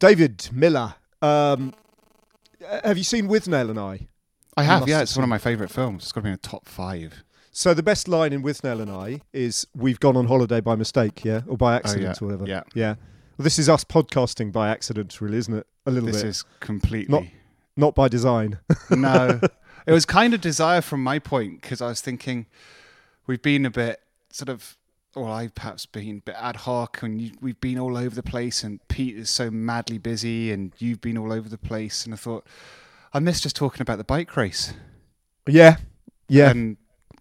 David Millar. Um, have you seen Withnail and I? I have, yeah. It's one of my favourite films. It's got to be in the top five. So the best line in Withnail and I is "We've gone on holiday by mistake, yeah, or by accident, Oh, yeah. or whatever." Yeah. yeah. Well, this is us podcasting by accident, really, isn't it? A little This bit, This is completely. not by design. no. It was kind of desire from my point because I was thinking we've been a bit sort of, or I've perhaps been a bit ad hoc and you, we've been all over the place and Pete is so madly busy and you've been all over the place. And I thought, I miss just talking about the bike race. yeah, yeah. And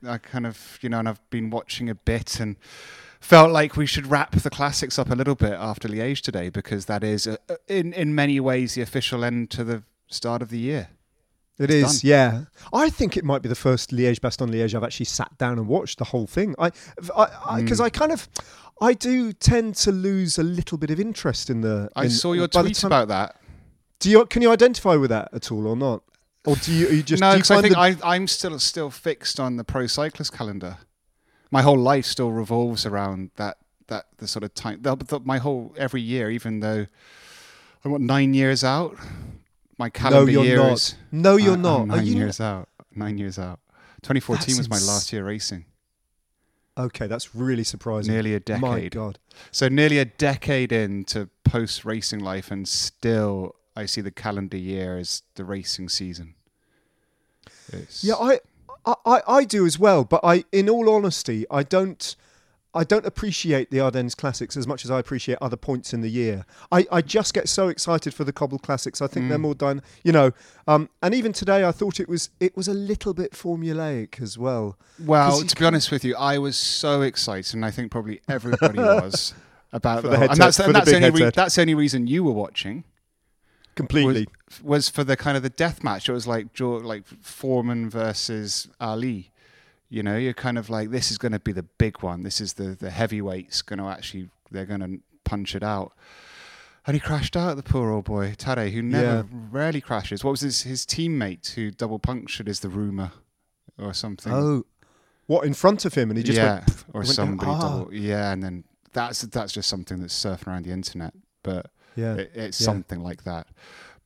I kind of, you know, and I've been watching a bit and felt like we should wrap the classics up a little bit after Liège today because that is, uh in, in many ways, the official end to the start of the year. It It's is, yeah. I think it might be the first Liège Bastogne Liège I've actually sat down and watched the whole thing. I, because I, because Mm. I kind of, I do tend to lose a little bit of interest in the. I in- saw your by the tweet time- about that. Do you can you identify with that at all or not? Or do you, you just no, because I think the, I, I'm still still fixed on the pro cyclist calendar. My whole life still revolves around that that the sort of time. The, the, my whole every year, even though I'm what nine years out, my no, calendar you're year not. is No, you're uh, I- I'm not. Are nine you years out. Nine years out. 2014 That's was my ins- last year racing. Okay, that's really surprising. Nearly a decade. My. God. So nearly a decade into post racing life, and still I see the calendar year as the racing season. It's, Yeah, I, I, I- I do as well. But I, in all honesty, I don't, I don't appreciate the Ardennes Classics as much as I appreciate other points in the year. I, I just get so excited for the Cobble Classics. I think they're Mm. more done, you know. Um, and even today, I thought it was, it was a little bit formulaic as well. Well, to be honest with you, I was so excited, and I think probably everybody was about For the the head and that's, and the that's the only re- that's the only reason you were watching Completely. was, was for the kind of the death match. It was like Joe, like Foreman versus Ali. You know, you're kind of like this is going to be the big one. This is the the heavyweights going to actually they're going to punch it out. And he crashed out, the poor old boy Tadej, who never Yeah. rarely crashes. What was his his teammate who double punctured? Is the rumor or something? Oh, what in front of him? And he just yeah, went, or went somebody Ah. double, yeah, and then that's that's just something that's surfing around the internet, but yeah. it, it's yeah. something like that.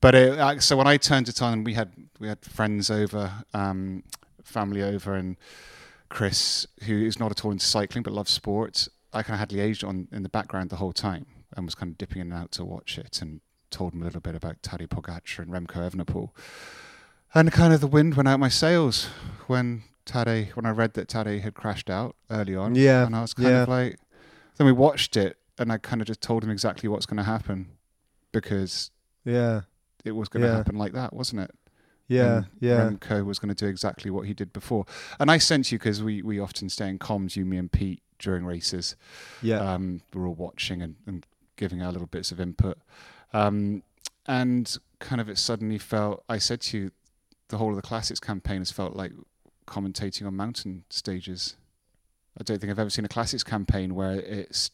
But it, so when I turned it on, we had we had friends over, um, family over, and Chris, who is not at all into cycling but loves sports. I kind of had Liège on in the background the whole time and was kind of dipping in and out to watch it and told him a little bit about Tadej Pogacar and Remco Evenepoel. And kind of the wind went out my sails when Tadej, when I read that Tadej had crashed out early on. Yeah, And I was kind yeah. of like, then we watched it and I kind of just told him exactly what's going to happen because Yeah. it was going to Yeah. happen like that, wasn't it? Yeah. And yeah. Remco was going to do exactly what he did before. And I sent you because we, we often stay in comms, you, me, and Pete during races. yeah. Um, we're all watching and, and giving our little bits of input. Um, and kind of it suddenly felt, I said to you, the whole of the classics campaign has felt like commentating on mountain stages. I don't think I've ever seen a classics campaign where it's.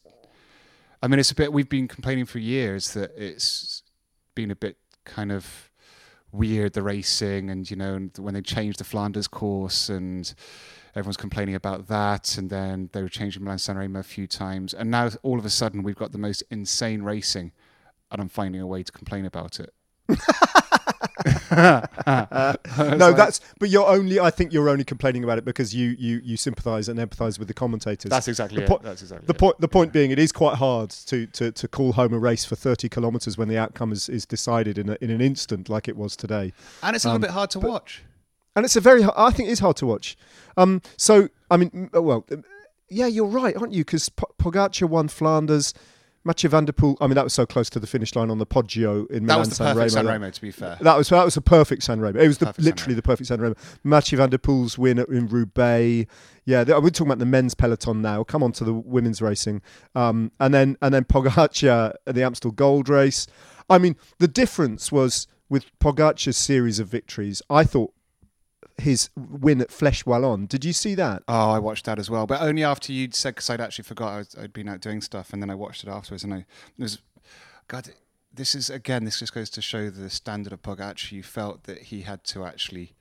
I mean, it's a bit. We've been complaining for years that it's been a bit kind of weird the racing, and you know, and when they changed the Flanders course, and everyone's complaining about that, and then they were changing Milan San Remo a few times, and now all of a sudden we've got the most insane racing, and I'm finding a way to complain about it. no, that's. But you're only. I think you're only complaining about it because you you you sympathise and empathise with the commentators. that's exactly The it. that's exactly the point. The point being, it is quite hard to, to, to call home a race for 30 kilometres when the outcome is, is decided in a, in an instant, like it was today. and it's a um, little bit hard to but- watch. And it's a very. I think it is hard to watch. Um. So I mean, well, um, yeah, you're right, aren't you? Because P- Pogacar won Flanders. Mathieu van der Poel. I mean, that was so close to the finish line on the Poggio in That Milan was the San perfect Remo. San Remo, to be fair. That was that was a perfect San Remo. It was the, literally the perfect San Remo. Mathieu van der Poel's win at, in Roubaix. Yeah, we're talking about the men's peloton now. Come on to the women's racing, um, and then and then Pogacar at the Amstel Gold Race. I mean, the difference was with Pogacar's series of victories. I thought his win at Flèche Wallonne. Did you see that? Oh, I watched that as well, but only after you'd said because I'd actually forgot I was, I'd been out doing stuff, and then I watched it afterwards, and I it was, God, this is again, this just goes to show the standard of Pogacar. You felt that he had to actually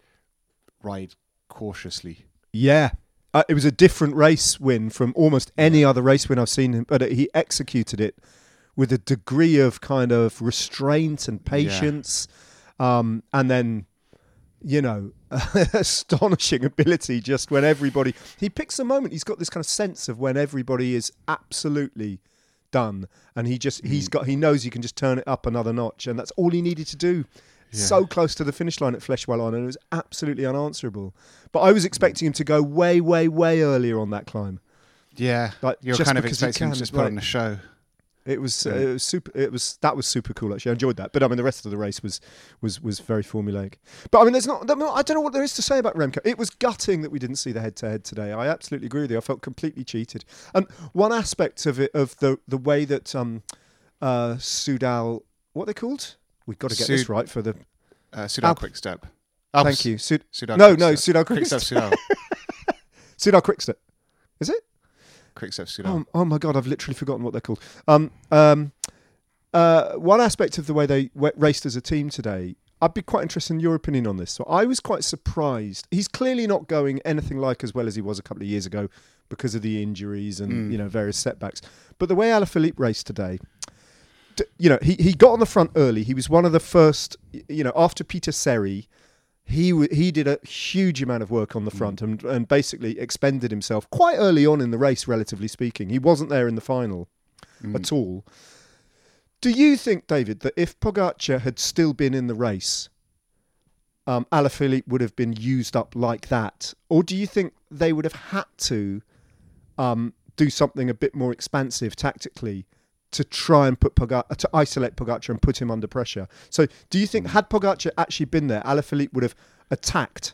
ride cautiously. Yeah. Uh, it was a different race win from almost any other race win I've seen him, but he executed it with a degree of kind of restraint and patience, um, and then you know astonishing ability just when everybody he picks a moment he's got this kind of sense of when everybody is absolutely done. And he just he's hmm. got he knows he can just turn it up another notch. And that's all he needed to do. Yeah. so close to the finish line at Flèche Wallonne and it was absolutely unanswerable. But I was hmm. expecting him to go way way way earlier on that climb. Yeah, like you're kind of expecting him to just put like- on a show. It was uh, it was super. It was that was super cool. Actually, I enjoyed that. But I mean, the rest of the race was was was very formulaic. But I mean, there's not. I don't know what there is to say about Remco. It was gutting that we didn't see the head to head today. I absolutely agree with you. I felt completely cheated. And one aspect of it of the the way that um uh Sudal what are they called? We've got to get this right for the. Uh, Sudal Al- Quick Step. Thank you, Sud. Sudal No, Quick no, Sudal Quick Step Quickstep. Sudal. Sudal Quickstep. Is it? Quick Step Oh, oh my god, I've literally forgotten what they're called. Um, um, uh, one aspect of the way they w- raced as a team today, I'd be quite interested in your opinion on this. So I was quite surprised. He's clearly not going anything like as well as he was a couple of years ago because of the injuries and Mm. you know various setbacks. But the way Alaphilippe raced today, you know, he, he got on the front early. He was one of the first. You know, after Pieter Serry, he w- he did a huge amount of work on the front and and basically expended himself quite early on in the race, relatively speaking. He wasn't there in the final Mm. at all. Do you think, David, that if Pogacar had still been in the race, um, Alaphilippe would have been used up like that, or do you think they would have had to um, do something a bit more expansive tactically to try and put Pogacar to isolate Pogacar and put him under pressure? So, do you think had Pogacar actually been there, Alaphilippe would have attacked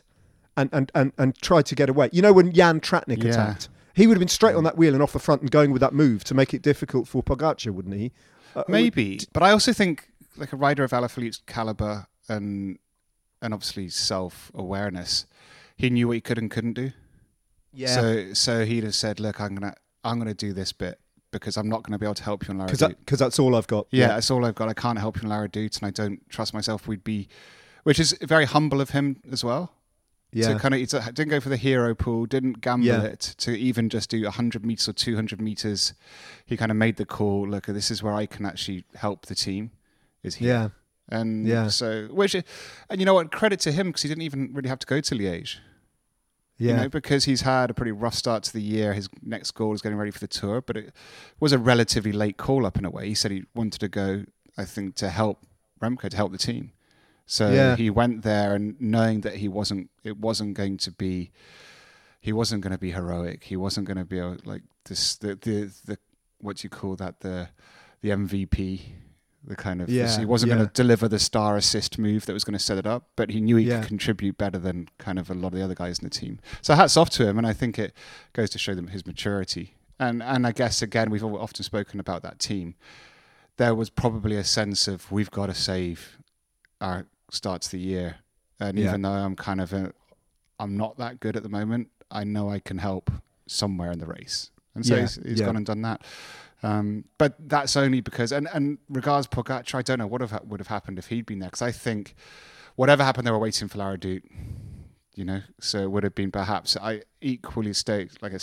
and and and, and tried to get away? You know when Jan Tratnik Yeah. attacked. He would have been straight on that wheel and off the front and going with that move to make it difficult for Pogacar, wouldn't he? Uh, Maybe, but I also think like a rider of Alaphilippe's caliber and and obviously self awareness, he knew what he could and couldn't do. Yeah. So so he'd have said, "Look, I'm gonna I'm gonna do this bit because I'm not gonna be able to help you on Lara because that, that's all I've got. Yeah, that's all I've got. I can't help you on La Redoute, and I don't trust myself. We'd be, which is very humble of him as well. yeah, To kind of, a, didn't go for the hero pool, didn't gamble Yeah. it to even just do 100 meters or 200 meters. He kind of made the call. Look, this is where I can actually help the team. Is here. yeah, And Yeah. so, which, and you know what? Credit to him because he didn't even really have to go to Liège. Yeah, You know, because he's had a pretty rough start to the year. His next goal is getting ready for the tour, but it was a relatively late call up in a way. He said he wanted to go, I think, to help Remco to help the team. So Yeah. he went there and knowing that he wasn't, it wasn't going to be, he wasn't going to be heroic. He wasn't going to be like this, the, the, the, what do you call that? The, the MVP, the kind of, Yeah, he wasn't yeah. going to deliver the star assist move that was going to set it up, but he knew he Yeah. could contribute better than kind of a lot of the other guys in the team. So hats off to him, and I think it goes to show them his maturity. And and I guess again we've often spoken about that team. There was probably a sense of we've got to save our start to the year, and even though I'm kind of a, I'm not that good at the moment, I know I can help somewhere in the race, and so he's, he's gone and done that. Um, but that's only because, and, and regards Pogacar, I don't know what have, would have happened if he'd been there. Because I think whatever happened, they were waiting for La Redoute, you know. So it would have been perhaps I equally staked like a,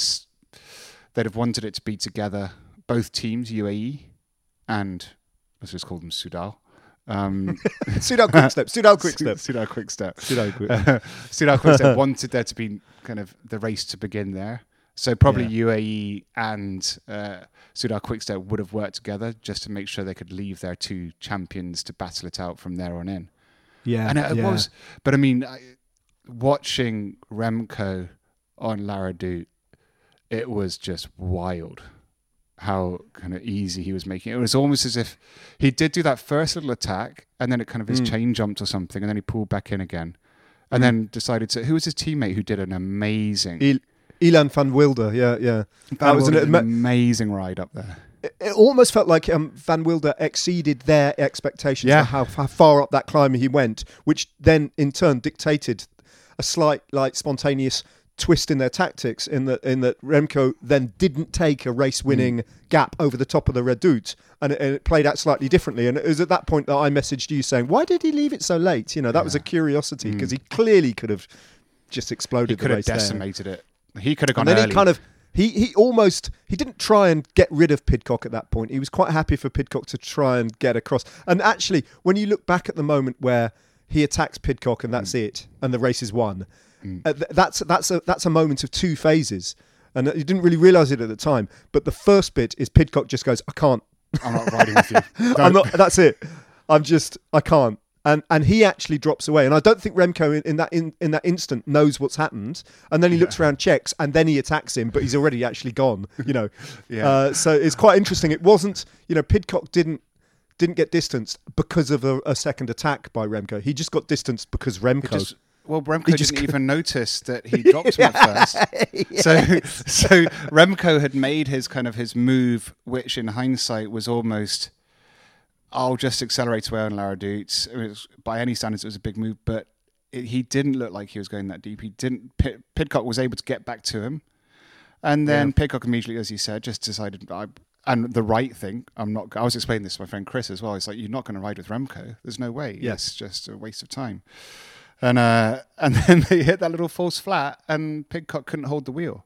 they'd have wanted it to be together, both teams, UAE and let's just call them Sudal. Um, Sudal quick step, Sudal quick step, Sudal quick step. Sudal quick. Sudal Quickstep wanted there to be kind of the race to begin there. So probably Yeah. UAE and uh, Sudal Quickstep would have worked together just to make sure they could leave their two champions to battle it out from there on in. Yeah, and it yeah. was, but I mean, I, watching Remco on La Redoute, it was just wild how kind of easy he was making it. It was almost as if he did do that first little attack and then it kind of his Mm. chain jumped or something and then he pulled back in again and Mm. then decided to. Who was his teammate who did an amazing, Il- Ilan Van Wilder, yeah, yeah. That was an, an ama- amazing ride up there. it, it almost felt like um, Van Wilder exceeded their expectations Yeah. for how, how far up that climb he went, which then in turn dictated a slight, like spontaneous twist in their tactics. In that, in that Remco then didn't take a race-winning Mm. gap over the top of the Redoute, and it, and it played out slightly differently. And it was at that point that I messaged you saying, "Why did he leave it so late?" You know, that was a curiosity because Mm. he clearly could have just He exploded could the have race there. decimated it. He could have gone And then early. he kind of he he almost he didn't try and get rid of Pidcock at that point. He was quite happy for Pidcock to try and get across. And actually, when you look back at the moment where he attacks Pidcock and that's Mm. it, and the race is won, uh, th- that's that's a that's a moment of two phases. And you didn't really realise it at the time, but the first bit is Pidcock just goes, "I can't i'm not riding with you i'm not That's it. I'm just. I can't. And and he actually drops away. And I don't think Remco in, in that in, in that instant knows what's happened. And then he looks around, checks, and then he attacks him. But he's already actually gone. You know. Yeah. Uh, so it's quite interesting. It wasn't. You know, Pidcock didn't didn't get distanced because of a, a second attack by Remco. He just got distanced because Remco. Just, well, Remco didn't even notice that he dropped him at first. So, so Remco had made his kind of his move, which in hindsight was almost, I'll just accelerate away on was, by any standards, it was a big move, but it, he didn't look like he was going that deep. He didn't. Pid, Pidcock was able to get back to him, and then Pidcock immediately, as you said, just decided. I, and the right thing, I'm not. I was explaining this to my friend Chris as well. It's like you're not going to ride with Remco. There's no way. Yeah. It's just a waste of time. And uh, and then they hit that little false flat, and Pidcock couldn't hold the wheel,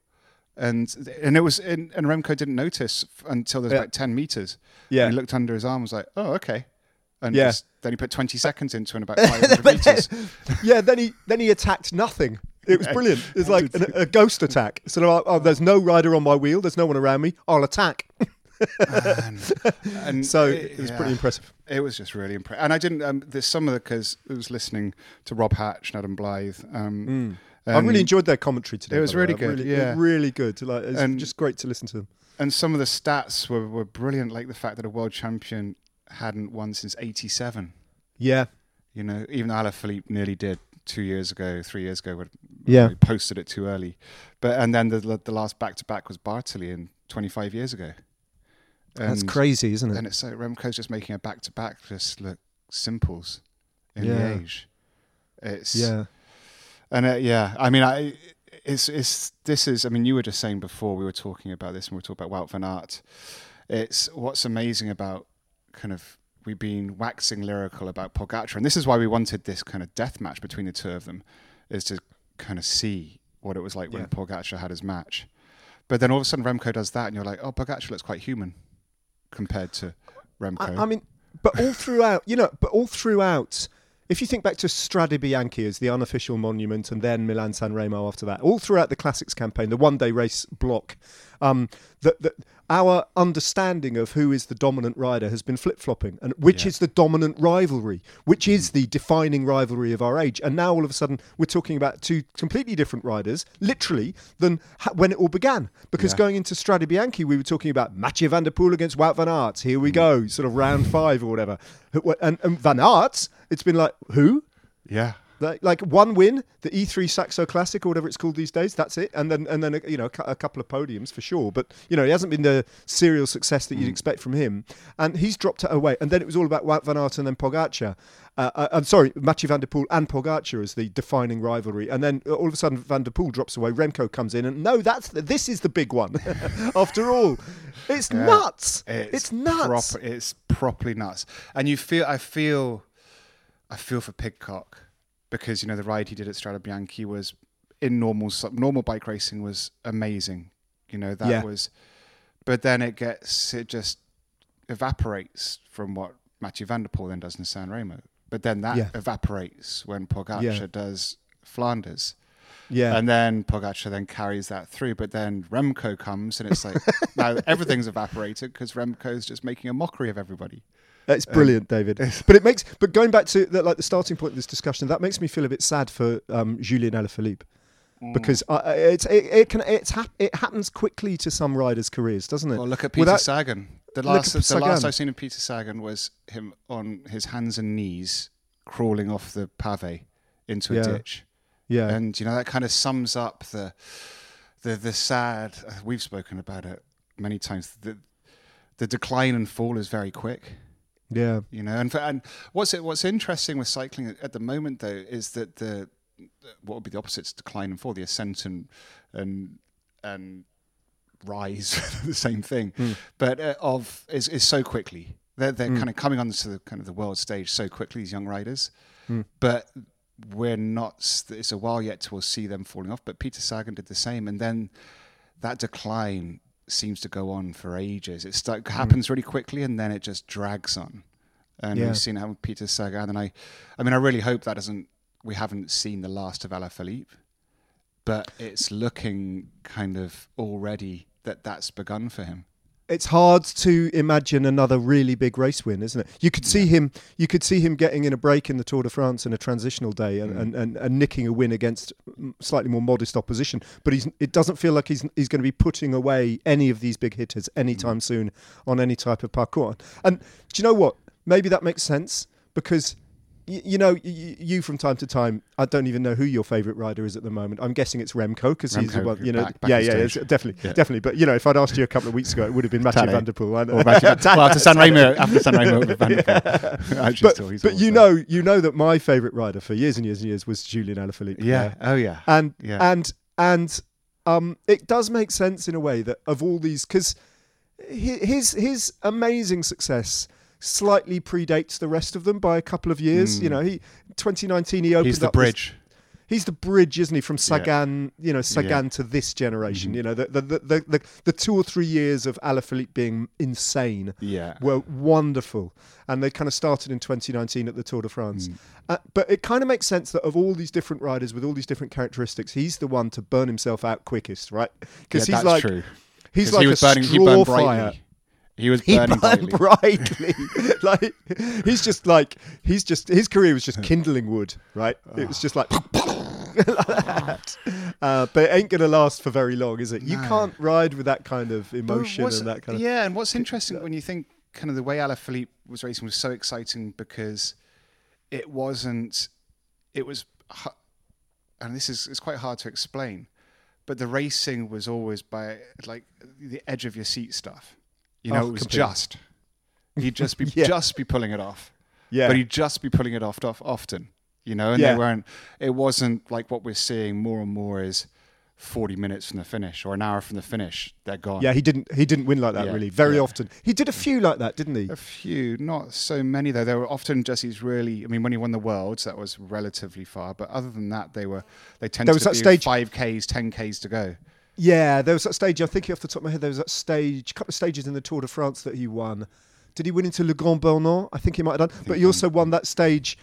and and it was and, and Remco didn't notice until there's Yeah. about ten meters. Yeah. and he looked under his arm, was like, oh okay, and Yeah. just, then he put twenty seconds into and about five hundred meters. yeah. Then he then he attacked nothing. It was brilliant. It's like an, a ghost attack. Of, like, oh, there's no rider on my wheel. There's no one around me. I'll attack. and, and So it was pretty impressive. It was just really impressive. And I didn't. Um, there's some of the because I was listening to Rob Hatch and Adam Blythe. Um, I and- really um, enjoyed their commentary today. It was the really good, Really, yeah. really good. Like, it's And- just great to listen to them. and some of the stats were, were brilliant, like the fact that a world champion hadn't won since '87. Yeah, You know, even Alaphilippe nearly did two years ago, three years ago, when Yeah. posted it too early. But and then the the last back to back was Bartoli in 25 years ago. that's crazy, isn't it? And it's like Remco's just making a back to back just look simples in Yeah. Liège. It's Yeah, and uh, yeah, I mean, I it's it's this is. I mean, you were just saying before we were talking about this, and we were talking about Wout van Aert. It's what's amazing about kind of we've been waxing lyrical about Pogacar, and this is why we wanted this kind of death match between the two of them, is to kind of see what it was like when Yeah. Pogacar had his match. But then all of a sudden Remco does that, and you're like, oh, Pogacar looks quite human compared to Remco. I, I mean, but all throughout, you know, but all throughout, if you think back to Strade Bianchi as the unofficial monument, and then Milan San Remo after that, all throughout the classics campaign, the one-day race block, um, that that our understanding of who is the dominant rider has been flip-flopping, and which Yeah. is the dominant rivalry, which is mm. the defining rivalry of our age, and now all of a sudden we're talking about two completely different riders, literally, than ha- when it all began. Because Yeah. going into Strade Bianchi, we were talking about Mathieu van der Poel against Wout van Aert. Here we mm. go, sort of round five or whatever. And, and Van Aert, it's been like, who? yeah, Like, like one win, the E3 Saxo Classic or whatever it's called these days. That's it, and then and then you know a a couple of podiums for sure. But you know he hasn't been the serial success that you'd expect from him, and he's dropped it away. And then it was all about Wout van Aert and then Pogacar. Uh, uh, I'm sorry, Mathieu van der Poel and Pogacar as the defining rivalry, and then all of a sudden Van der Poel drops away. Remco comes in, and no, that's the, this is the big one. After all, it's Yeah. nuts. It's, nuts. Proper, it's properly nuts. And you feel, I feel, I feel for Pidcock because you know the ride he did at Strade Bianchi was in normal normal bike racing was amazing. You know that Yeah. was, but then it gets it just evaporates from what Mathieu van der Poel then does in San Remo. But then that Yeah. evaporates when Pogacar Yeah. does Flanders. Yeah, And then Pogacar then carries that through, but then Remco comes and it's like now everything's evaporated because Remco's just making a mockery of everybody. It's brilliant, David. But it makes. But going back to the, like the starting point of this discussion, that makes me feel a bit sad for um, Julien Alaphilippe Mm. because uh, it's it, it can it's hap- it happens quickly to some riders' careers, doesn't it? Well, look at Peter Without- Sagan. The last, the last I've seen of Peter Sagan was him on his hands and knees crawling off the pave into a Yeah. ditch, yeah, and you know that kind of sums up the the the sad. uh, We've spoken about it many times. The the decline and fall is very quick. Yeah, you know and for, and what's it what's interesting with cycling at- the moment though is that the what would be the opposite to decline and fall the ascent and and and rise the same thing. Hmm. But uh, of is is so quickly. They're they're hmm. kind of coming onto the kind of the world stage so quickly these young riders. Hmm. But we're not it's a while yet till we'll see them falling off but Peter Sagan did the same and then that decline seems to go on for ages. It start, mm. happens really quickly and then it just drags on. And Yeah. we've seen with Peter Sagan. And I, I mean, I really hope that doesn't. We haven't seen the last of Alaphilippe, but it's looking kind of already that that's begun for him. It's hard to imagine another really big race win, isn't it? You could see him. You could see him getting in a break in the Tour de France in a transitional day and, Mm. and, and, and nicking a win against mm, slightly more modest opposition. But he's. It doesn't feel like he's he's going to be putting away any of these big hitters anytime soon on any type of parcours. And do you know what? Maybe that makes sense because. You know, y- you from time to time. I don't even know who your favourite rider is at the moment. I'm guessing it's Remco because he's the one. You know, back- back yeah, yeah, definitely, Yeah. definitely. But you know, if I'd asked you a couple of weeks ago, it would have been Mathieu Tadej. van der Poel. I- Or Matthew, well, after San Remo, after San Remo with Van der Poel. Actually, but but you there. know you know that my favourite rider for years and years and years was Julien Alaphilippe. yeah, oh yeah, and Yeah. and and um, it does make sense in a way that of all these because his his amazing success slightly predates the rest of them by a couple of years. Mm. You know, he 2019 he opened he's the up this- bridge. he's the bridge, isn't he, from Sagan, you know, Sagan Yeah. to this generation. Mhm. You know, the the, the the the the two or three years of Alaphilippe being insane Yeah, were wonderful, and they kind of started in 2019 at the Tour de France. Mm. Uh, but it kind of makes sense that of all these different riders with all these different characteristics, he's the one to burn himself out quickest, right? yeah, Because he's that's like true. he's like he was a burning. Straw fire. brightly. He was He burning burned brightly. brightly. like he's just like he's just his career was just kindling wood, right? It was just like like that. Uh, but it ain't gonna last for very long, is it? You can't ride with that kind of emotion and that kind of yeah, and what's interesting when you think kind of the way Alaphilippe was racing was so exciting because it wasn't, it was, and this is it's quite hard to explain, but the racing was always by like the edge of your seat stuff. You know, Oh, it was completely. just. He'd just be Yeah. just be pulling it off, yeah. but he'd just be pulling it off, off often. You know, and Yeah. they weren't. It wasn't like what we're seeing more and more is forty minutes from the finish or an hour from the finish. They're gone. yeah, he didn't he didn't win like that Yeah, really very yeah. often. He did a few like that, didn't he? A few, not so many though. There were often just these really. I mean, when he won the worlds, that was relatively far. But other than that, they were they tended There was to that be stage- five k's, ten k's to go. Yeah, there was that stage. I'm thinking off the top of my head. There was that stage, a couple of stages in the Tour de France that he won. Did he win into Le Grand-Bornand? I think he might have done. But he also won that stage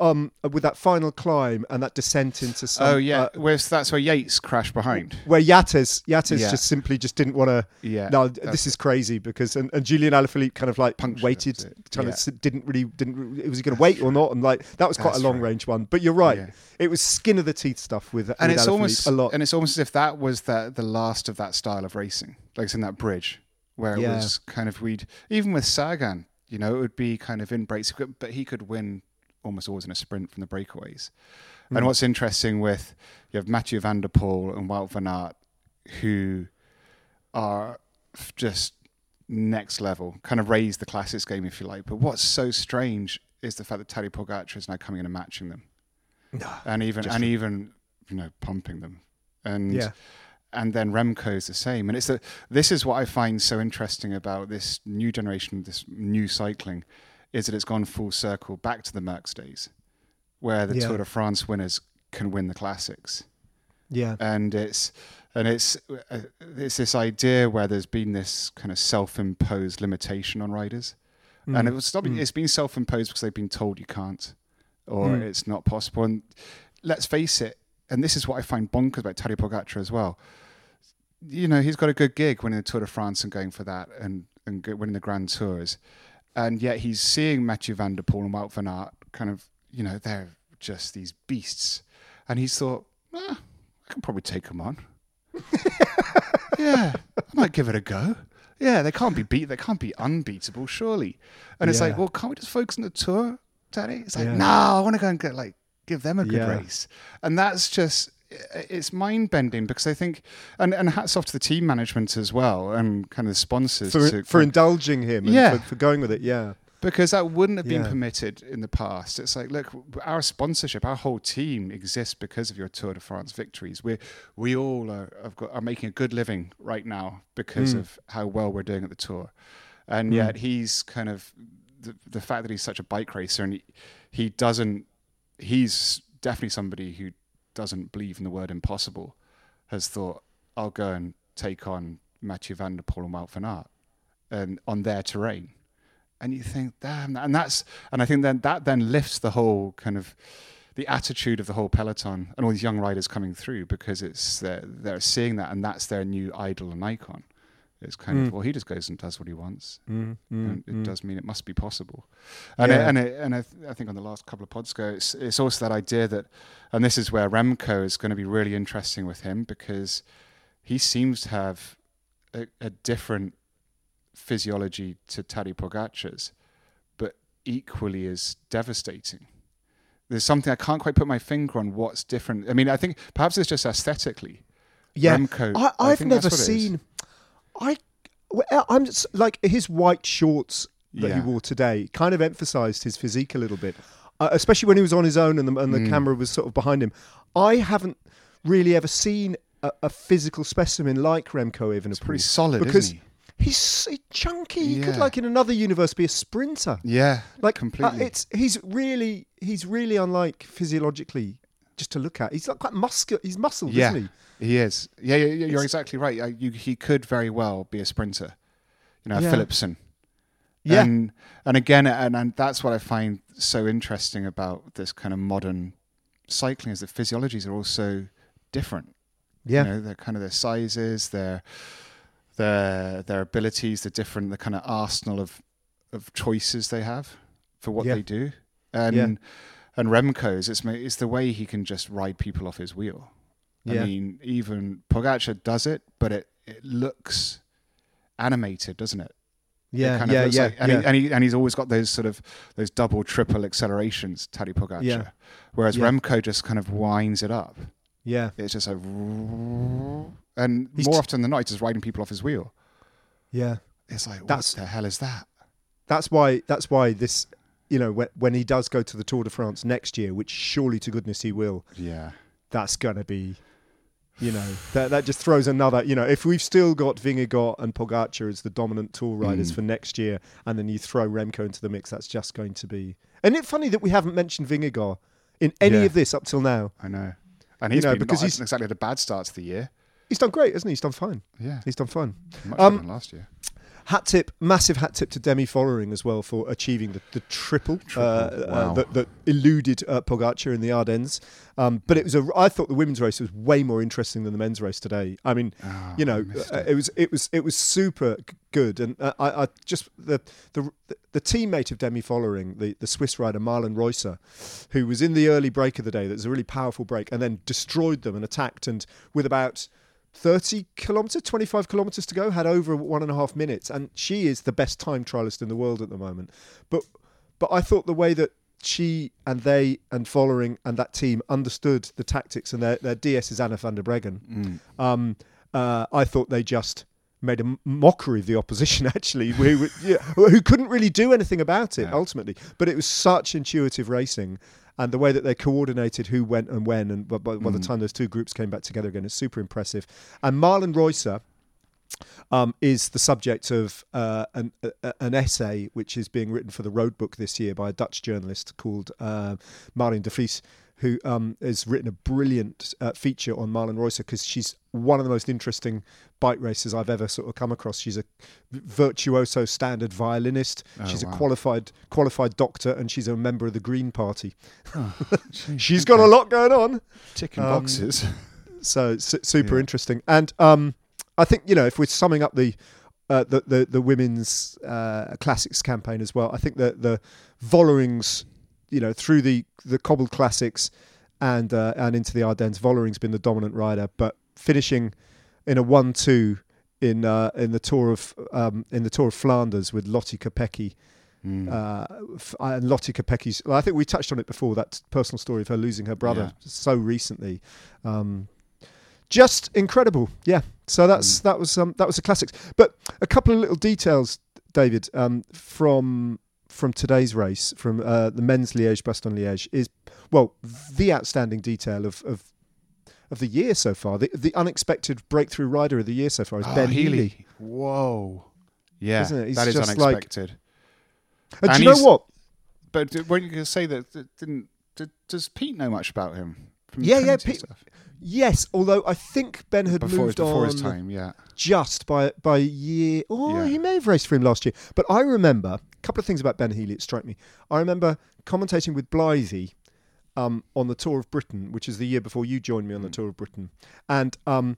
um, with that final climb and that descent into some. oh yeah, uh, where's that's where Yates crashed behind. where Yates, Yates Yeah. just simply just didn't want to. Yeah, no, this is crazy because and, and Julien Alaphilippe kind of like Punctured waited, it, kind yeah. of didn't really didn't. re- Was he going to wait or not? And like that was quite That's a long right. range one. But you're right, Yeah. it was skin of the teeth stuff with and with it's Alaphilippe almost a lot. and it's almost as if that was the the last of that style of racing, like it's in that bridge where it was kind of we'd even with Sagan, you know, it would be kind of in breaks, but he could win almost always in a sprint from the breakaways. Hmm. And what's interesting with you have Mathieu van der Poel and Wout van Aert, who are just next level, kind of raise the classics game if you like. But what's so strange is the fact that Tadej Pogacar is now coming in and matching them, and even and even you know pumping them, and yeah, and then Remco's the same. And it's a, this is what I find so interesting about this new generation, this new cycling, is that it's gone full circle back to the Merckx days, where the Yeah. Tour de France winners can win the classics, yeah, and it's and it's uh, it's this idea where there's been this kind of self-imposed limitation on riders, and Mm. it was Mm. it's been self-imposed because they've been told you can't, or Mm. it's not possible. And let's face it, and this is what I find bonkers about Tadej Pogacar as well. You know, he's got a good gig winning the Tour de France and going for that, and and winning the Grand Tours, and yet he's seeing Mathieu van der Poel and Wout van Aert kind of, you know, they're just these beasts, and he's thought, ah, I can probably take them on. yeah, I might give it a go. Yeah, they can't be beat. They can't be unbeatable, surely. And it's Yeah. like, well, can't we just focus on the tour, Tadej? It's like, Yeah. no, I want to go and get like give them a good Yeah. race. And that's just it's mind bending because I think, and, and hats off to the team management as well and kind of the sponsors for to, for indulging him, and Yeah. for, for going with it. Yeah, because that wouldn't have been Yeah. permitted in the past. It's like, look, our sponsorship, our whole team exists because of your Tour de France victories. We we all are got, are making a good living right now because Mm. of how well we're doing at the Tour, and Mm. yet he's kind of the, the fact that he's such a bike racer and he, he doesn't. He's definitely somebody who doesn't believe in the word impossible. Has thought, I'll go and take on Mathieu van der Poel and Wout van Aert and on their terrain. And you think, damn, and that's, and I think then that then lifts the whole kind of the attitude of the whole peloton and all these young riders coming through because it's they're, they're seeing that and that's their new idol and icon. It's kind Mm. of well, he just goes and does what he wants. Mm, mm, and it mm. does mean it must be possible. And Yeah. it, and it, and I, th- I think on the last couple of pods ago, it's, it's also that idea that, and this is where Remco is going to be really interesting with him because he seems to have a, a different physiology to Tadej Pogacar's, but equally is devastating. There's something I can't quite put my finger on what's different. I mean, I think perhaps it's just aesthetically. Yeah, Remco, I, I I've think that's never what it is. seen. I, well, I'm just, like his white shorts that he wore today kind of emphasised his physique a little bit, uh, especially when he was on his own and the, and the Mm. camera was sort of behind him. I haven't really ever seen a, a physical specimen like Remco Evenepoel. It's pretty solid, because isn't he? He's so chunky. He could, like in another universe, be a sprinter. Yeah, Like uh, completely. it's he's really he's really unlike physiologically just to look at. He's like quite muscular. He's muscled, Yeah. isn't he? He is. Yeah, yeah, yeah, you're It's- exactly right. Uh, You, he could very well be a sprinter. You know, Yeah. Philipsen. Yeah. And and again, and, and that's what I find so interesting about this kind of modern cycling is that physiologies are also different. Yeah. You know, they're kind of their sizes, their their their abilities, the different, the kind of arsenal of of choices they have for what Yeah. they do. And Yeah. And Remco's, it's it's the way he can just ride people off his wheel. Yeah. I mean, even Pogacar does it, but it, it looks animated, doesn't it? It Yeah, kind of yeah, yeah, like- and, yeah. He, and, he, and he's always got those sort of those double, triple accelerations, Tadej Pogacar. Yeah. Whereas Yeah. Remco just kind of winds it up. yeah, It's just like, and He's more t- often than not, he's just riding people off his wheel. yeah. It's like, what That's- the hell is that? That's why. That's why this. You know, when, when he does go to the Tour de France next year, which surely to goodness he will, Yeah. that's gonna be. You know, that that just throws another. You know, if we've still got Vingegaard and Pogacar as the dominant Tour riders Mm. for next year, and then you throw Remco into the mix, that's just going to be. And it's funny that we haven't mentioned Vingegaard in any Yeah. of this up till now. I know. And You he's know, been because not he's- exactly had a bad start to the year. He's done great, hasn't he? He's done fine. Yeah. He's done fine. Much Um, better than last year. Hat tip, massive hat tip to Demi Vollering as well for achieving the, the triple, Triple, uh, uh, that, that eluded uh, Pogacar in the Ardennes. Um, but it was a. I thought the women's race was way more interesting than the men's race today. I mean, Oh, you know, uh, it. it was it was it was super good, and uh, I, I just the the the teammate of Demi Vollering, the the Swiss rider Marlen Reusser, who was in the early break of the day. That was a really powerful break, and then destroyed them and attacked, and with about 30 kilometers, 25 kilometers to go, had over one and a half minutes, and she is the best time trialist in the world at the moment. But but I thought the way that she and they and following and that team understood the tactics and their, their DS is Anna van der Breggen. Mm. Um, uh, I thought they just made a mockery of the opposition actually who, yeah, who couldn't really do anything about it Yeah. ultimately but it was such intuitive racing and the way that they coordinated who went and when and by, by, by the Mm. time those two groups came back together again is super impressive and Marlen Reusser um, is the subject of uh, an, a, an essay which is being written for the Road Book this year by a Dutch journalist called uh, Marlene de Vries, who um, has written a brilliant uh, feature on Marlen Reusser because she's one of the most interesting bike racers I've ever sort of come across. She's a virtuoso standard violinist. Oh, she's wow. a qualified qualified doctor, and she's a member of the Green Party. Oh, She's got a lot going on ticking um, boxes. so su- super Yeah. interesting. And um, I think you know if we're summing up the uh, the, the the women's uh, classics campaign as well, I think that the Vollering's you know through the the cobbled classics and uh, and into the Ardennes, Vollering's been the dominant rider, but finishing in a one-two in uh, in the tour of um, in the tour of Flanders with Lotte Kopecky. Mm. Uh, and Lotte Kopecky's. Well, I think we touched on it before. That personal story of her losing her brother Yeah. so recently. Um, just incredible, yeah. So that's Mm. that was um, that was the classics. But a couple of little details, David, um, from from today's race, from uh, the men's Liège Bastogne Liège, is well the outstanding detail of. of of the year so far, the, the unexpected breakthrough rider of the year so far is Oh, Ben Healy. Healy. Whoa. Yeah, Isn't it? He's that is just like- unexpected. And, And do you know what? But weren't you going to say that, that didn't? Did, does Pete know much about him? From Yeah, yeah, Pete- Stuff? Yes, although I think Ben had before, moved before on his time. Yeah, just by by year. Oh, Yeah. he may have raced for him last year. But I remember a couple of things about Ben Healy that strike me. I remember commentating with Blythe um, on the Tour of Britain, which is the year before you joined me on the Mm. Tour of Britain, and um,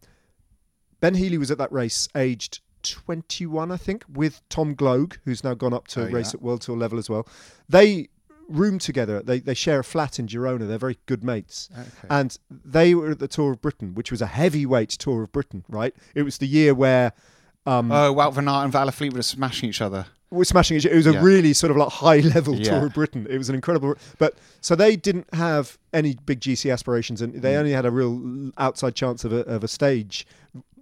Ben Healy was at that race aged 21, I think, with Tom Gloag, who's now gone up to Oh, race yeah. at World Tour level as well. They room together. They they share a flat in Girona. They're very good mates. okay. And they were at the Tour of Britain, which was a heavyweight Tour of Britain, right? It was the year where um, oh, Wout van Aert and Alaphilippe were smashing each other. we're smashing it. It was a Yeah. really sort of like high level Yeah. Tour of Britain. It was an incredible. But so they didn't have any big GC aspirations, and they Mm. only had a real outside chance of a of a stage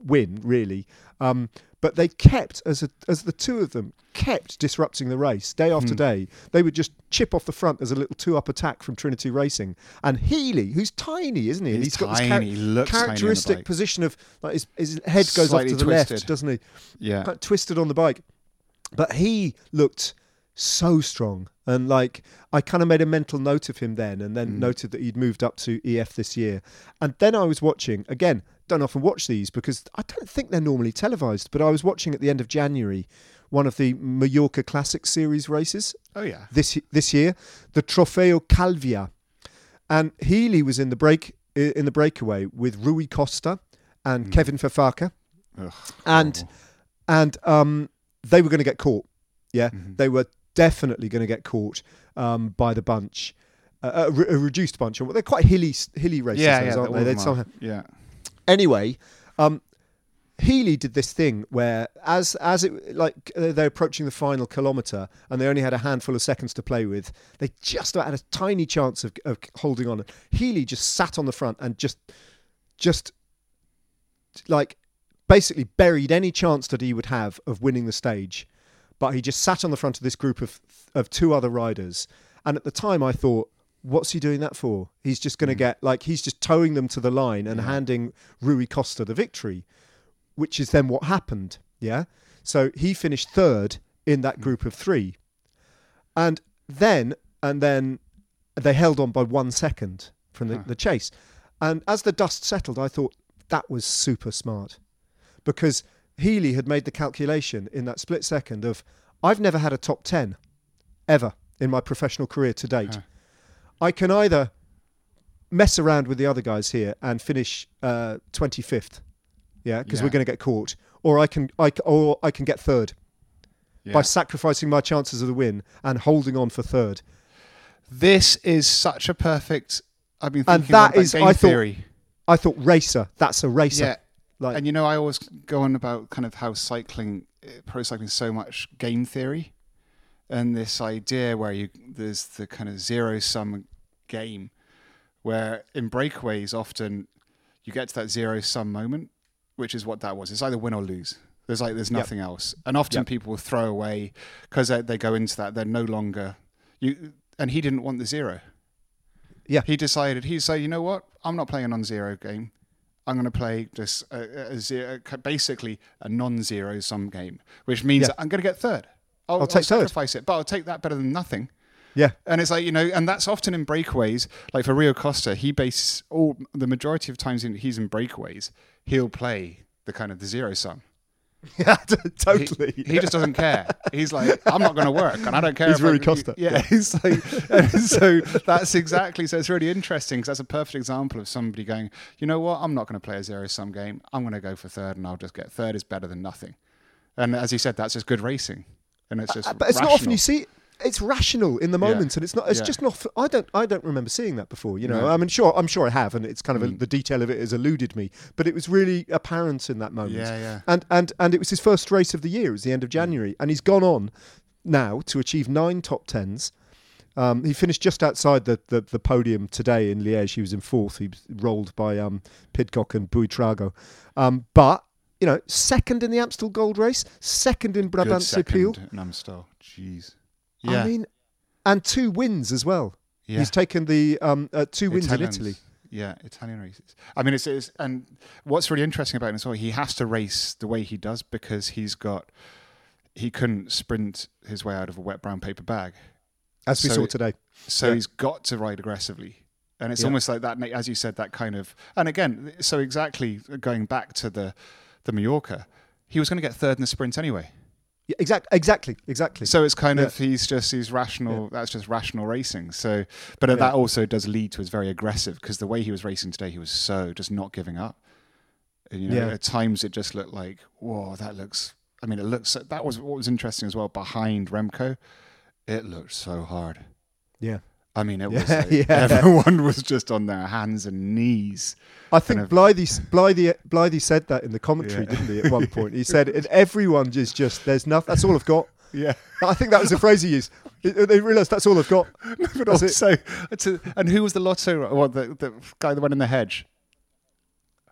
win, really. Um, but they kept as a, as the two of them kept disrupting the race day after Hmm. day. They would just chip off the front as a little two up attack from Trinity Racing. And Healy, who's tiny, isn't he? And He's got this tiny. char- looks tiny characteristic position of like his, his head goes Slightly off to the twisted. left, doesn't he? Yeah, Kind of twisted on the bike. But he looked so strong. And like I kind of made a mental note of him then and then Mm. noted that he'd moved up to EF this year. And then I was watching again, don't often watch these because I don't think they're normally televised, but I was watching at the end of January one of the Mallorca Classic Series races oh yeah. this this year, the Trofeo Calvia, and Healy was in the break in the breakaway with Rui Costa and Mm. Kevin Fafaka, Ugh, and and um, they were going to get caught. Yeah, Mhm. they were definitely going to get caught um, by the bunch, uh, a, re- a reduced bunch. They're quite hilly hilly races, yeah, those, yeah, aren't they? They'd somehow- yeah. Anyway, um, Healy did this thing where, as as it like uh, they're approaching the final kilometre and they only had a handful of seconds to play with, they just had a tiny chance of, of holding on. Healy just sat on the front and just just like basically buried any chance that he would have of winning the stage. But he just sat on the front of this group of of two other riders, and at the time I thought. What's he doing that for? He's just going to Mm. get like he's just towing them to the line and Yeah. handing Rui Costa the victory, which is then what happened. Yeah. So he finished third in that Mm. group of three. And then, and then they held on by one second from the, Huh. the chase. And as the dust settled, I thought that was super smart because Healy had made the calculation in that split second of I've never had a top 10 ever in my professional career to date. Huh. I can either mess around with the other guys here and finish uh, 25th, yeah, because we're going to get caught, or I can, I, or I can get third yeah. by sacrificing my chances of the win and holding on for third. This is such a perfect. I've been And that is- game I thought- theory. I thought racer, that's a racer. Yeah, Like, and you know, I always go on about kind of how cycling, eh, pro cycling, is so much game theory, and this idea where you there's the kind of zero sum game, where in breakaways often you get to that zero sum moment, which is what that was. It's either win or lose. There's like there's Yep. nothing else, and often Yep. people throw away because they, they go into that they're no longer you. And he didn't want the zero. Yeah. he decided he said, you know what, I'm not playing a non-zero game. I'm going to play just a, a zero, basically a non-zero sum game, which means Yeah. I'm going to get third. I'll, I'll take third. sacrifice it, but I'll take that better than nothing. yeah, And it's like you know, and that's often in breakaways. Like for Rui Costa, he bases all the majority of times in, he's in breakaways, he'll play the kind of the zero sum. yeah, t- He- totally. He, just doesn't care. He's like, I'm not going to work, and I don't care. He's Rui Costa. Yeah, Yeah. he's like, so that's exactly. So it's really interesting because that's a perfect example of somebody going, you know what? I'm not going to play a zero sum game. I'm going to go for third, and I'll just get third is better than nothing. And as he said, that's just good racing, and it's just. Uh, but it's not often you see it's rational in the Yeah. moment and it's not it's Yeah. just not I don't I don't remember seeing that before you know No. I mean sure I'm sure I have and it's kind of a, Mm. the detail of it has eluded me but it was really apparent in that moment Yeah, yeah. and and and it was his first race of the year it was the end of January and he's gone on now to achieve nine top tens um, he finished just outside the, the, the podium today in Liège. He was in fourth. He was rolled by um, Pidcock and Buitrago. Um, but, you know, second in the Amstel Gold Race, second in Brabantse Pijl. in Amstel. Jeez. Yeah. I mean, and two wins as well. yeah. He's taken the um, uh, two wins Italians. in Italy. Yeah, Italian races. I mean, it's, it's and what's really interesting about him as well, he has to race the way he does because he's got he couldn't sprint his way out of a wet brown paper bag, As we So- saw today. so Yeah. he's got to ride aggressively. And it's Yeah. almost like that, as you said, that kind of. And again, so exactly going back to the the Mallorca, he was going to get third in the sprint anyway. Yeah, exactly, exactly, exactly. So it's kind Yeah. of he's just he's rational. That's just rational racing. So, but Yeah. that also does lead to his very aggressive because the way he was racing today, he was so just not giving up. And, you know, Yeah. at times it just looked like, whoa, that looks. I mean, it looks. That was what was interesting as well. Behind Remco, it looked so hard. yeah, I mean, it Yeah, was like yeah. everyone was just on their hands and knees. I think of- Blythe, Blythe, Blythe said that in the commentary, Yeah. didn't he? At one point, he said, "And "Everyone is just there's nothing. That's all I've got." Yeah, I think that was the phrase he used. They realised that's all I've got. but That's also, it's a, and who was the lotto? Well, the the guy that went in the hedge.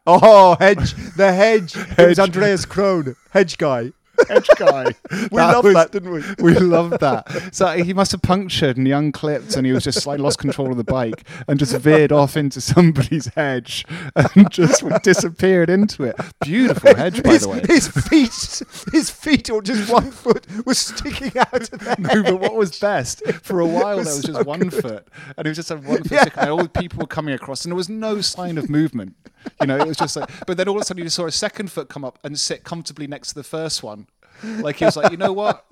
Oh, hedge, the hedge. It was Andreas Kron, hedge guy. Hedge guy. We loved was- that, didn't we? We loved that. So he must have punctured and he unclipped and he was just like lost control of the bike and just veered off into somebody's hedge and just disappeared into it. Beautiful hedge, by his, the way. his feet, his feet, or just one foot, was sticking out of the No, but what was best for a while was there was so just one foot, and it was just a one foot Yeah. stick, and all the people were coming across, and there was no sign of movement. You know, it was just like. But then all of a sudden, you saw a second foot come up and sit comfortably next to the first one, like he was like, you know what,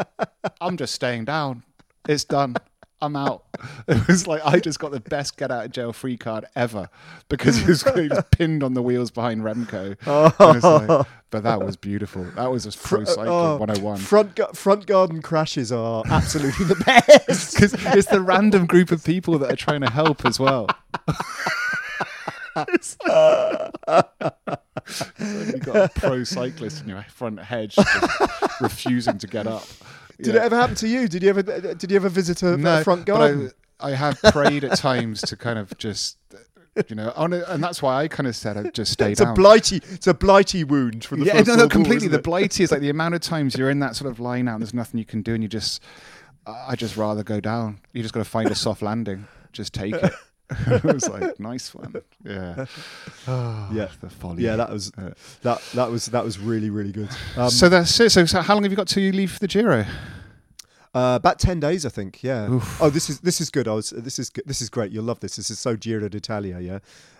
I'm just staying down. It's done. I'm out. It was like I just got the best get out of jail free card ever because he was, he was pinned on the wheels behind Remco. Like- but that was beautiful. That was just pro cycling Oh, 101. Front, front garden crashes are absolutely the best. because it's the random group of people that are trying to help as well. It's like- You've got a pro cyclist in your front hedge refusing to get up. Did Yeah. it ever happen to you? Did you ever? Did you ever visit a, a front garden? I, I have prayed at times to kind of just, you know, on a, and that's why I kind of said I'd just stay it's a blighty. It's a blighty wound from the yeah, no, no, completely. isn't The blighty is like the amount of times you're in that sort of line out and there's nothing you can do, and you just, I I just rather go down. You just got to find a soft landing. Just take it. it was like nice one. Yeah. Oh, Yeah. The folly. Yeah, that was Uh, that that was that was really really good. Um, so that's it. So, so how long have you got till you leave for the Giro? Uh, about ten days, I think. Yeah. Oof. Oh, this is this is good. I was this is this is great. You'll love this. This is so Giro d'Italia. Yeah.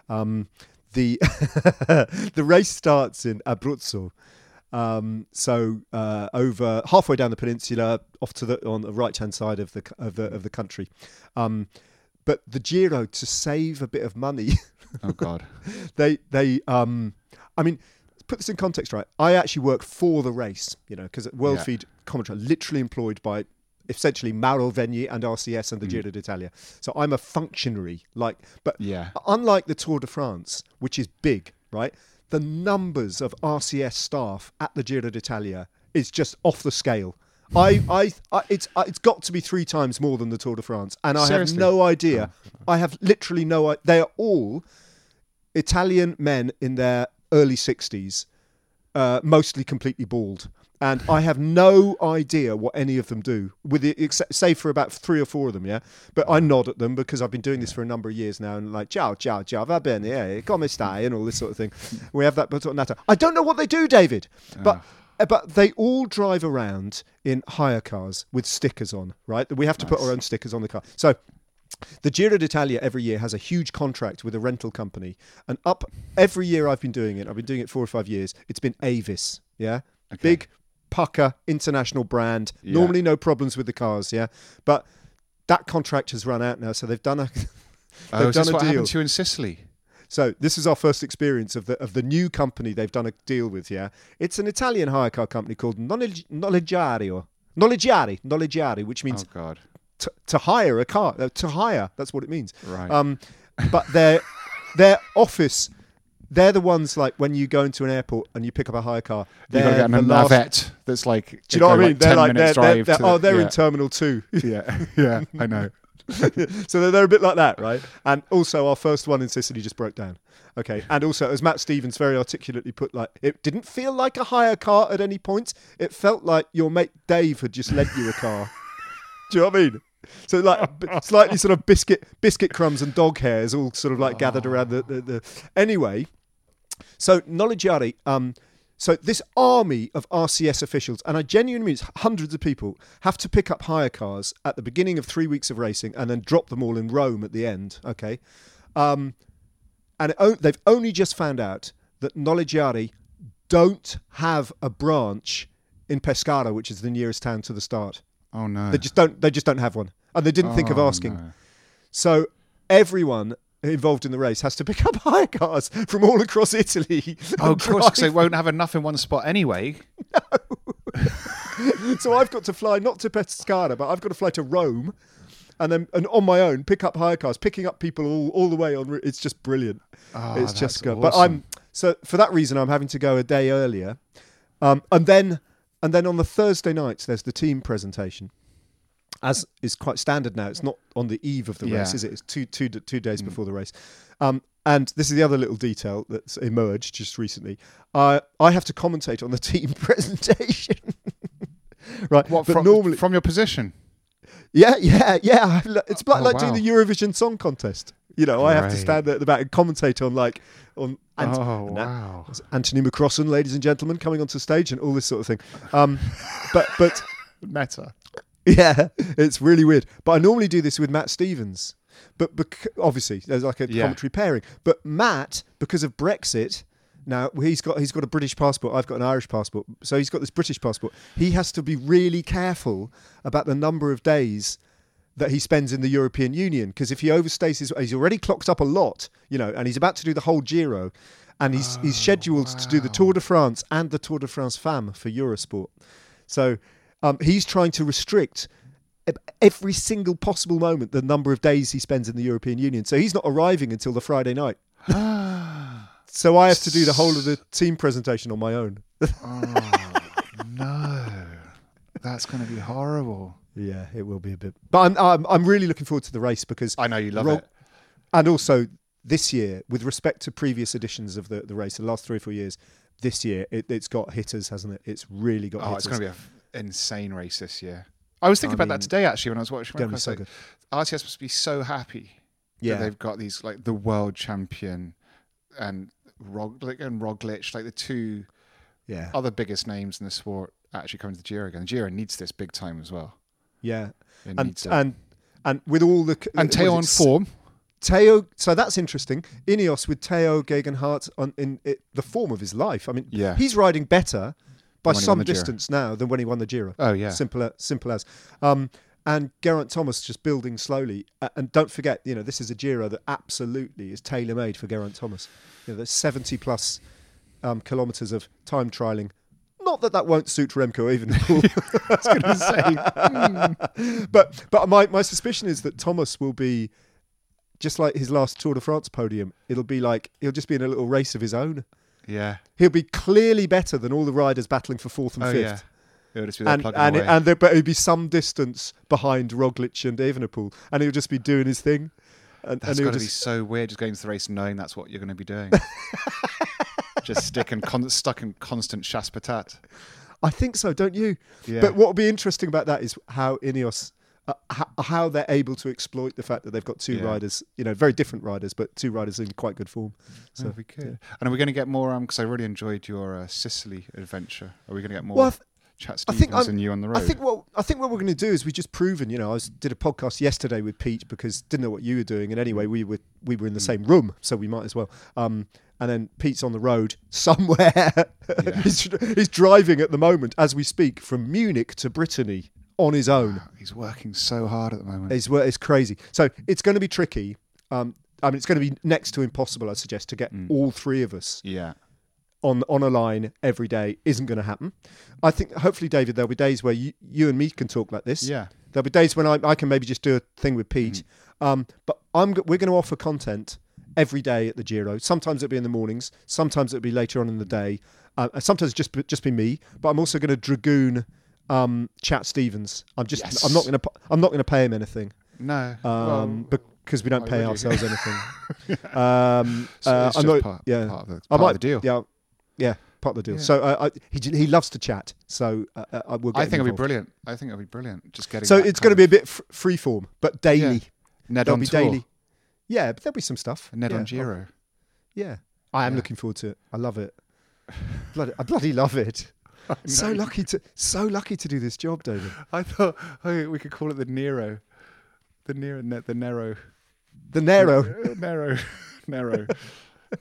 Um, the the race starts in Abruzzo. Um, so uh, over halfway down the peninsula, off to the on the right hand side of the of the of the country. Um, but the Giro to save a bit of money, Oh God. they they um, I mean. Put this in context, right? I actually work for the race, you know, because World Yeah. Feed commentary are literally employed by essentially Mauro Vegni and RCS and the Giro d'Italia. So I'm a functionary, like, but Yeah. unlike the Tour de France, which is big, right? The numbers of RCS staff at the Giro d'Italia is just off the scale. I, I, I, it's, it's got to be three times more than the Tour de France, and I Seriously? have no idea. I have literally no. They are all Italian men in their early sixties, uh, mostly completely bald. And I have no idea what any of them do, with the except, save for about three or four of them, yeah. But I nod at them because I've been doing this for a number of years now, and like ciao, ciao, ciao, va bene, eh, come stai, and all this sort of thing. We have that natter. I don't know what they do, David, but uh, Uh, but they all drive around in hire cars with stickers on, right? We have to put our own stickers on the car. So the Giro d'Italia every year has a huge contract with a rental company, and up every year I've been doing it. I've been doing it four or five years. It's been Avis, yeah, big pucker international brand. Yeah. Normally no problems with the cars, yeah, but that contract has run out now, so they've done a. Oh, they've this done a what deal. happened to you in Sicily? So this is our first experience of the of the new company they've done a deal with. Yeah, it's an Italian hire car company called Nolegg- Noleggiario. Noleggiari, Noleggiari, which means Oh God. to, to hire a car. Uh, to hire, that's what it means. Right. Um, but their their office, they're the ones like when you go into an airport and you pick up a hire car. You They're got to get the a last. navette that's like. Do you know what I mean? Like they're like they're, they're, they're- oh they're yeah. in Terminal Two. yeah, yeah, I know. so they're, they're a bit like that, right? And also, our first one in Sicily just broke down. Okay, and also, as Matt Stevens very articulately put, like it didn't feel like a hire car at any point. It felt like your mate Dave had just lent you a car. Do you know what I mean? So like slightly sort of biscuit biscuit crumbs and dog hairs all sort of like gathered around the, the, the anyway. So Noleggiari, um, so this army of RCS officials, and I genuinely mean hundreds of people, have to pick up hire cars at the beginning of three weeks of racing and then drop them all in Rome at the end. Okay. Um, and o- they've only just found out that Noligiari don't have a branch in Pescara, which is the nearest town to the start. Oh no. They just don't. They just don't have one, and they didn't think of Oh, asking. no. So everyone involved in the race has to pick up hire cars from all across Italy. Oh, of course, because they won't have enough in one spot anyway. No. so I've got to fly not to Pescara, but I've got to fly to Rome, and then and on my own pick up hire cars, picking up people all, all the way on. It's just brilliant. Oh, it's just good. But. I'm so for that reason I'm having to go a day earlier, um, and then and then on the Thursday nights there's the team presentation. As is quite standard now, it's not on the eve of the Yeah. race, is it? It's two two two days Mm. before the race. Um, and this is the other little detail that's emerged just recently. Uh, I have to commentate on the team presentation. right, What but from, normally, from your position? yeah, yeah, yeah. It's like, Oh, like doing the Eurovision Song Contest. You know, I have to Great. stand at the back and commentate on like on and, oh and that- wow! Anthony McCrossan, ladies and gentlemen, coming onto stage and all this sort of thing. Um, but but Meta. yeah, it's really weird. But I normally do this with Matt Stevens. But bec- obviously, there's like a Yeah. commentary pairing. But Matt, because of Brexit, now he's got he's got a British passport. I've got an Irish passport. So he's got this British passport. He has to be really careful about the number of days that he spends in the European Union because if he overstays his, he's already clocked up a lot, you know, and he's about to do the whole Giro, and he's he's oh, scheduled to do the Tour de France and the Tour de France Femme for Eurosport. So um, he's trying to restrict every single possible moment the number of days he spends in the European Union. So he's not arriving until the Friday night. so I have to do the whole of the team presentation on my own. Oh no, that's going to be horrible. yeah, it will be a bit. But I'm I'm, I'm really looking forward to the race because I know you love it. and also this year, with respect to previous editions of the, the race, the last three or four years, this year it, it's got hitters, hasn't it? It's really got Oh, hitters. it's going to be an insane race this year. I was thinking I about that today actually when I was watching. gonna be so good. RCS must be so happy yeah, that they've got these like the world champion and Rog and Roglic, like the two yeah, other biggest names in the sport, actually coming to the Giro again. Giro needs this big time as well. yeah, It and and and with all the and uh, Tao on form. Tao, so that's interesting. Ineos with Tao Geoghegan Hart on in it, the form of his life. I mean, Yeah. he's riding better by Than when he won some distance now than when he won the Giro. Oh yeah. Simple, a- simple as. Um, and Geraint Thomas just building slowly. Uh, and don't forget, you know, this is a Giro that absolutely is tailor made for Geraint Thomas. You know, there's 70 plus um, kilometres of time trialing. Not that that won't suit Remco Evenepoel. I was going to say, mm. but but my, my suspicion is that Thomas will be just like his last Tour de France podium. It'll be like he'll just be in a little race of his own. Yeah. He'll be clearly better than all the riders battling for fourth and Oh fifth yeah. It'll just be and and, and there, but it'd be some distance behind Roglic and Evenepoel, and he'll just be doing his thing. And, That's and got to be so weird, just going to the race knowing that's what you're going to be doing. just stick and con- stuck in constant chasse. I think so, don't you? Yeah. But what will be interesting about that is how Ineos, uh, how, how they're able to exploit the fact that they've got two Yeah. riders, you know, very different riders, but two riders in quite good form. So So we could. And are we going to get more? Um, because I really enjoyed your uh, Sicily adventure. Are we going to get more Well, I Chat Stevens and you on the road? I think what I think what we're going to do is we've just proven. You know, I was, did a podcast yesterday with Pete because didn't know what you were doing, and anyway, we were we were in the Mm. same room, so we might as well. Um, and then Pete's on the road somewhere. he's, he's driving at the moment as we speak from Munich to Brittany on his own. He's working so hard at the moment. It's it's crazy. So it's going to be tricky. Um, I mean, it's going to be next to impossible, I suggest, to get Mm. all three of us yeah. on on a line every day. Isn't going to happen. I think hopefully, David, there'll be days where you, you and me can talk like this. Yeah. There'll be days when I, I can maybe just do a thing with Pete. Mm. Um, but I'm we're going to offer content every day at the Giro. Sometimes it'll be in the mornings. Sometimes it'll be later on in the day. Uh, and sometimes just just be me. But I'm also going to dragoon um, Chat Stevens. I'm just Yes. I'm not going to I'm not going to pay him anything No. um, well, because we don't pay ourselves anything. um, so uh, I'm just not, part, yeah. part of the, I part might, of the deal. Yeah, yeah, part of the deal. Yeah. So uh, I, he he loves to chat. So uh, uh, I will. I think it'll be brilliant. I think it'll be brilliant. Just getting. So it's going to be a bit f- free form, but daily. of Ned There'll on be tour. daily. Yeah, but there'll be some stuff. Ned yeah. on Giro. Oh, yeah, I am Yeah. looking forward to it. I love it. bloody, I bloody love it. So lucky to so lucky to do this job, David. I thought oh, we could call it the Nero, the Nero, Ne- the Nero The Nero. Uh, Nero. Nero.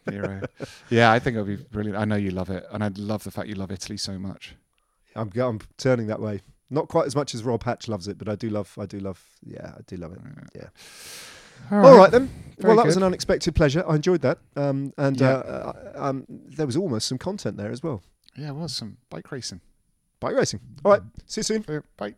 Nero. Yeah, I think it'll be brilliant. I know you love it, and I love the fact you love Italy so much. I'm, I'm turning that way. Not quite as much as Rob Hatch loves it, but I do love. I do love. Yeah, I do love it. Yeah. All right, then. Very well, that was an unexpected pleasure. I enjoyed that. Um, and Yeah. uh, uh, um, there was almost some content there as well. Yeah, it was some bike racing. Bike racing. All right. Mm-hmm. See you soon. Bye.